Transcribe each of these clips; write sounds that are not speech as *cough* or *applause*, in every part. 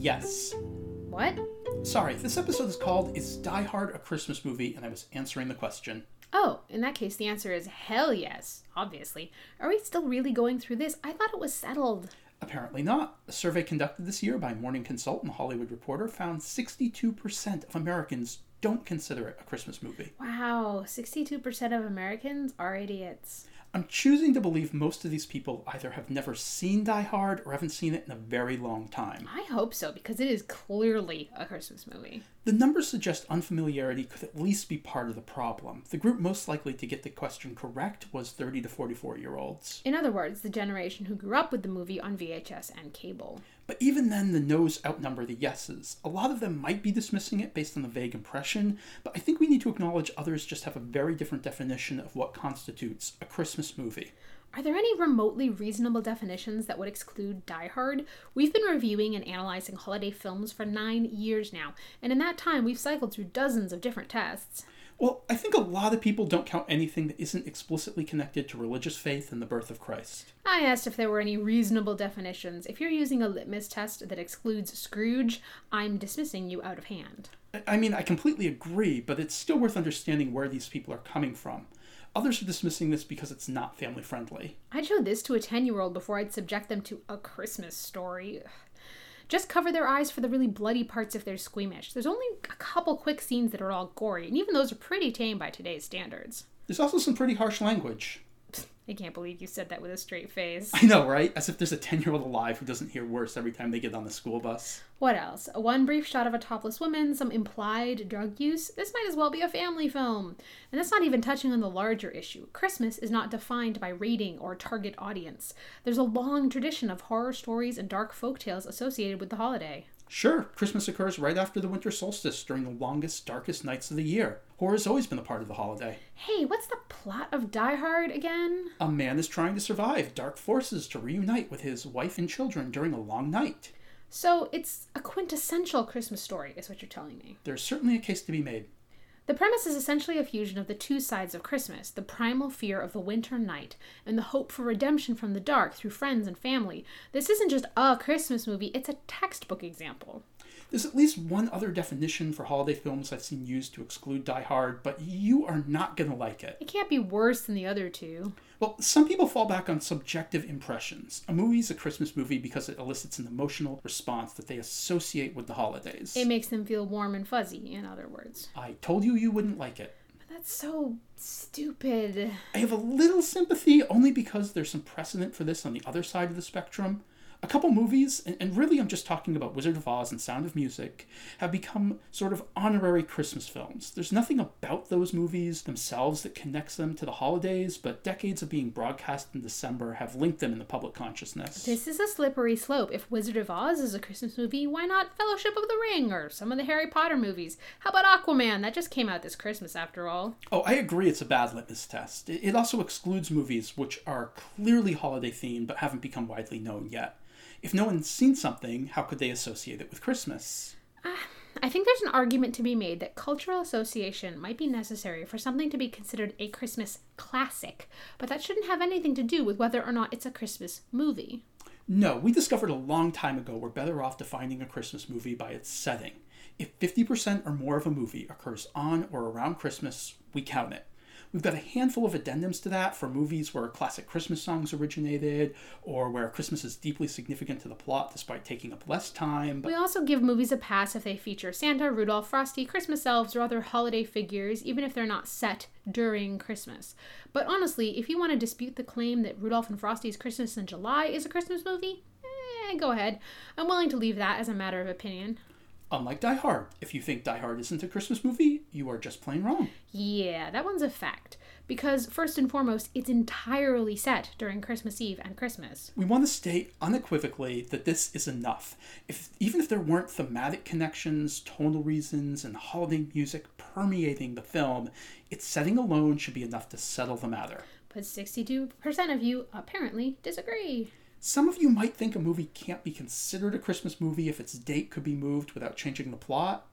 Yes. What? Sorry, this episode is called Is Die Hard a Christmas Movie? And I was answering the question. Oh, in that case, the answer is hell yes, obviously. Are we still really going through this? I thought it was settled. Apparently not. A survey conducted this year by Morning Consult and Hollywood Reporter found 62% of Americans don't consider it a Christmas movie. Wow, 62% of Americans are idiots. I'm choosing to believe most of these people either have never seen Die Hard or haven't seen it in a very long time. I hope so, because it is clearly a Christmas movie. The numbers suggest unfamiliarity could at least be part of the problem. The group most likely to get the question correct was 30 to 44 year olds. In other words, the generation who grew up with the movie on VHS and cable. But even then, the no's outnumber the yeses. A lot of them might be dismissing it based on the vague impression, but I think we need to acknowledge others just have a very different definition of what constitutes a Christmas movie. Are there any remotely reasonable definitions that would exclude Die Hard? We've been reviewing and analyzing holiday films for nine years now, and in that time we've cycled through dozens of different tests. Well, I think a lot of people don't count anything that isn't explicitly connected to religious faith and the birth of Christ. I asked if there were any reasonable definitions. If you're using a litmus test that excludes Scrooge, I'm dismissing you out of hand. I mean, I completely agree, but it's still worth understanding where these people are coming from. Others are dismissing this because it's not family friendly. I'd show this to a 10 year old before I'd subject them to a Christmas story. Just cover their eyes for the really bloody parts if they're squeamish. There's only a couple quick scenes that are all gory, and even those are pretty tame by today's standards. There's also some pretty harsh language. I can't believe you said that with a straight face. I know, right? As if there's a 10 year old alive who doesn't hear worse every time they get on the school bus. What else? One brief shot of a topless woman, some implied drug use. This might as well be a family film. And that's not even touching on the larger issue. Christmas is not defined by rating or target audience. There's a long tradition of horror stories and dark folk tales associated with the holiday. Sure, Christmas occurs right after the winter solstice during the longest, darkest nights of the year. Horror has always been a part of the holiday. Hey, what's the plot of Die Hard again? A man is trying to survive dark forces to reunite with his wife and children during a long night. So it's a quintessential Christmas story, is what you're telling me. There's certainly a case to be made. The premise is essentially a fusion of the two sides of Christmas the primal fear of the winter night and the hope for redemption from the dark through friends and family. This isn't just a Christmas movie, it's a textbook example. There's at least one other definition for holiday films I've seen used to exclude Die Hard, but you are not going to like it. It can't be worse than the other two. Well, some people fall back on subjective impressions. A movie's a Christmas movie because it elicits an emotional response that they associate with the holidays. It makes them feel warm and fuzzy, in other words. I told you you wouldn't like it. But that's so stupid. I have a little sympathy only because there's some precedent for this on the other side of the spectrum. A couple movies, and, and really I'm just talking about Wizard of Oz and Sound of Music, have become sort of honorary Christmas films. There's nothing about those movies themselves that connects them to the holidays, but decades of being broadcast in December have linked them in the public consciousness. This is a slippery slope. If Wizard of Oz is a Christmas movie, why not Fellowship of the Ring or some of the Harry Potter movies? How about Aquaman? That just came out this Christmas after all. Oh, I agree it's a bad litmus test. It it also excludes movies which are clearly holiday themed but haven't become widely known yet. If no one's seen something, how could they associate it with Christmas? Ah, I think there's an argument to be made that cultural association might be necessary for something to be considered a Christmas classic, but that shouldn't have anything to do with whether or not it's a Christmas movie. No, we discovered a long time ago we're better off defining a Christmas movie by its setting. If 50% or more of a movie occurs on or around Christmas, we count it. We've got a handful of addendums to that for movies where classic Christmas songs originated or where Christmas is deeply significant to the plot despite taking up less time. But We also give movies a pass if they feature Santa, Rudolph, Frosty, Christmas elves, or other holiday figures, even if they're not set during Christmas. But honestly, if you want to dispute the claim that Rudolph and Frosty's Christmas in July is a Christmas movie, eh, go ahead. I'm willing to leave that as a matter of opinion. Unlike Die Hard, if you think Die Hard isn't a Christmas movie, you are just plain wrong. Yeah, that one's a fact. Because, first and foremost, it's entirely set during Christmas Eve and Christmas. We want to state unequivocally that this is enough. If even if there weren't thematic connections, tonal reasons, and holiday music permeating the film, its setting alone should be enough to settle the matter. But 62% of you apparently disagree. Some of you might think a movie can't be considered a Christmas movie if its date could be moved without changing the plot.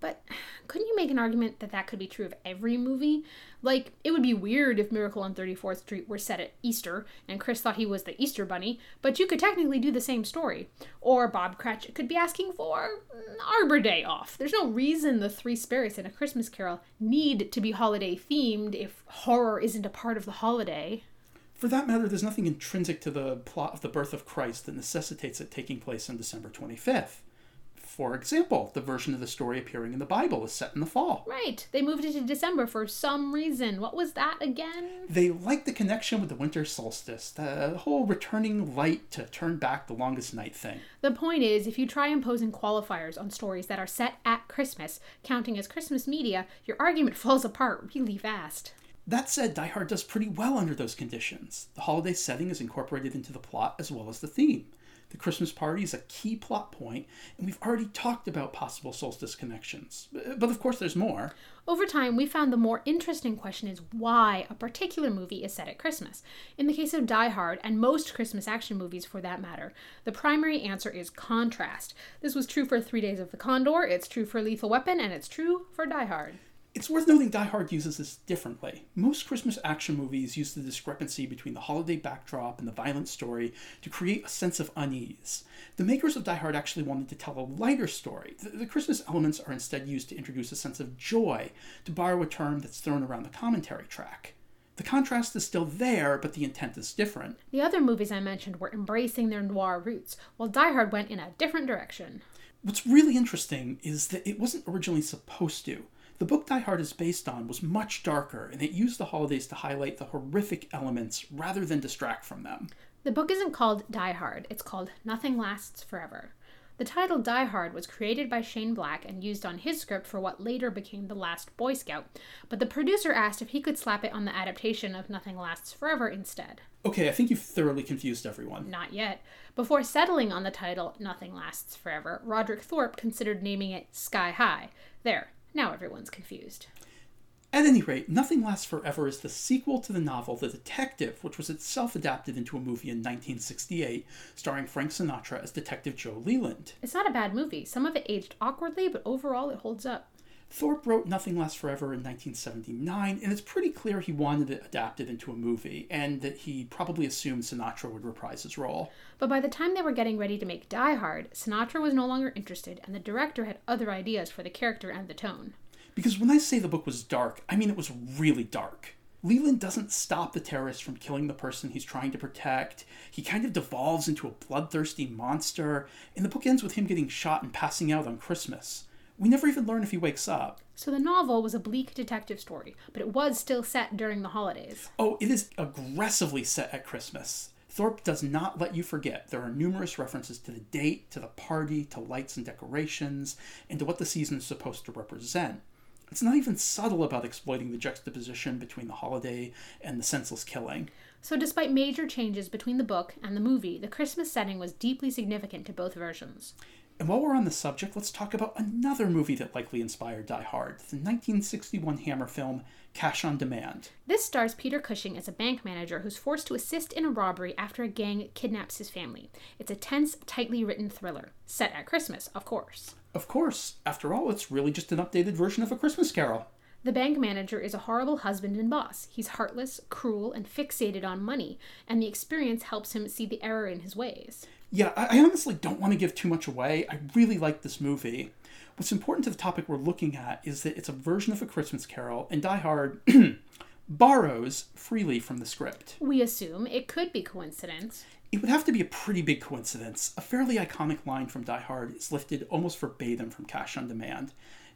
But couldn't you make an argument that that could be true of every movie? Like, it would be weird if Miracle on 34th Street were set at Easter and Chris thought he was the Easter Bunny, but you could technically do the same story. Or Bob Cratchit could be asking for Arbor Day off. There's no reason the three spirits in A Christmas Carol need to be holiday themed if horror isn't a part of the holiday. For that matter, there's nothing intrinsic to the plot of the birth of Christ that necessitates it taking place on December 25th. For example, the version of the story appearing in the Bible is set in the fall. Right. They moved it to December for some reason. What was that again? They like the connection with the winter solstice, the whole returning light to turn back the longest night thing. The point is, if you try imposing qualifiers on stories that are set at Christmas, counting as Christmas media, your argument *laughs* falls apart really fast. That said, Die Hard does pretty well under those conditions. The holiday setting is incorporated into the plot as well as the theme. The Christmas party is a key plot point, and we've already talked about possible solstice connections. But of course, there's more. Over time, we found the more interesting question is why a particular movie is set at Christmas. In the case of Die Hard, and most Christmas action movies for that matter, the primary answer is contrast. This was true for Three Days of the Condor, it's true for Lethal Weapon, and it's true for Die Hard. It's worth noting Die Hard uses this differently. Most Christmas action movies use the discrepancy between the holiday backdrop and the violent story to create a sense of unease. The makers of Die Hard actually wanted to tell a lighter story. The, Christmas elements are instead used to introduce a sense of joy, to borrow a term that's thrown around the commentary track. The contrast is still there, but the intent is different. The other movies I mentioned were embracing their noir roots, while Die Hard went in a different direction. What's really interesting is that it wasn't originally supposed to. The book Die Hard is based on was much darker, and it used the holidays to highlight the horrific elements rather than distract from them. The book isn't called Die Hard, it's called Nothing Lasts Forever. The title Die Hard was created by Shane Black and used on his script for what later became The Last Boy Scout, but the producer asked if he could slap it on the adaptation of Nothing Lasts Forever instead. Okay, I think you've thoroughly confused everyone. Not yet. Before settling on the title Nothing Lasts Forever, Roderick Thorp considered naming it Sky High. There, now everyone's confused. At any rate, Nothing Lasts Forever is the sequel to the novel The Detective, which was itself adapted into a movie in 1968, starring Frank Sinatra as Detective Joe Leland. It's not a bad movie. Some of it aged awkwardly, but overall it holds up. Thorp wrote Nothing Lasts Forever in 1979, and it's pretty clear he wanted it adapted into a movie, and that he probably assumed Sinatra would reprise his role. But by the time they were getting ready to make Die Hard, Sinatra was no longer interested, and the director had other ideas for the character and the tone. Because when I say the book was dark, I mean it was really dark. Leland doesn't stop the terrorist from killing the person he's trying to protect. He kind of devolves into a bloodthirsty monster, and the book ends with him getting shot and passing out on Christmas. We never even learn if he wakes up. So the novel was a bleak detective story, but it was still set during the holidays. Oh, it is aggressively set at Christmas. Thorp does not let you forget there are numerous references to the date, to the party, to lights and decorations, and to what the season is supposed to represent. It's not even subtle about exploiting the juxtaposition between the holiday and the senseless killing. So, despite major changes between the book and the movie, the Christmas setting was deeply significant to both versions. And while we're on the subject, let's talk about another movie that likely inspired Die Hard the 1961 Hammer film Cash on Demand. This stars Peter Cushing as a bank manager who's forced to assist in a robbery after a gang kidnaps his family. It's a tense, tightly written thriller, set at Christmas, of course. Of course, after all, it's really just an updated version of A Christmas Carol. The bank manager is a horrible husband and boss. He's heartless, cruel, and fixated on money, and the experience helps him see the error in his ways. Yeah, I honestly don't want to give too much away. I really like this movie. What's important to the topic we're looking at is that it's a version of A Christmas Carol, and Die Hard *clears throat* borrows freely from the script. We assume it could be coincidence. It would have to be a pretty big coincidence. A fairly iconic line from Die Hard is lifted almost verbatim from Cash on Demand.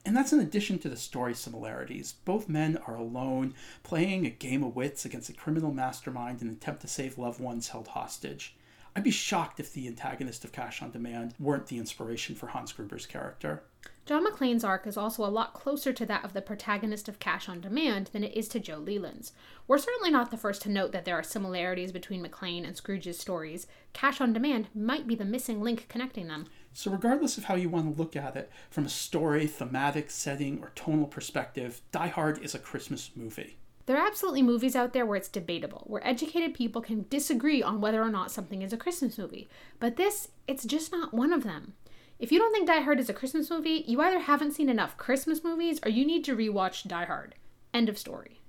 And that's in addition to the story similarities. Both men are alone, playing a game of wits against a criminal mastermind in an attempt to save loved ones held hostage. I'd be shocked if the antagonist of Cash on Demand weren't the inspiration for Hans Gruber's character. John McClane's arc is also a lot closer to that of the protagonist of Cash on Demand than it is to Joe Leland's. We're certainly not the first to note that there are similarities between McClane and Scrooge's stories. Cash on Demand might be the missing link connecting them. So, regardless of how you want to look at it, from a story, thematic, setting, or tonal perspective, Die Hard is a Christmas movie. There are absolutely movies out there where it's debatable, where educated people can disagree on whether or not something is a Christmas movie. But this, it's just not one of them. If you don't think Die Hard is a Christmas movie, you either haven't seen enough Christmas movies or you need to rewatch Die Hard. End of story.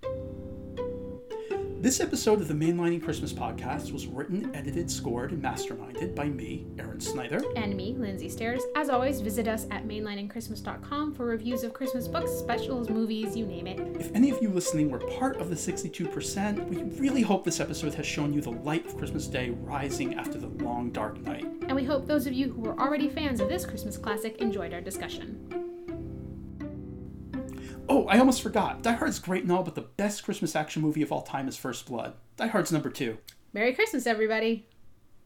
This episode of the Mainlining Christmas podcast was written, edited, scored, and masterminded by me, Erin Snyder. And me, Lindsay Stares. As always, visit us at mainliningchristmas.com for reviews of Christmas books, specials, movies, you name it. If any of you listening were part of the 62%, we really hope this episode has shown you the light of Christmas Day rising after the long, dark night. And we hope those of you who were already fans of this Christmas classic enjoyed our discussion. Oh, I almost forgot. Die Hard's great and all, but the best Christmas action movie of all time is First Blood. Die Hard's number two. Merry Christmas, everybody!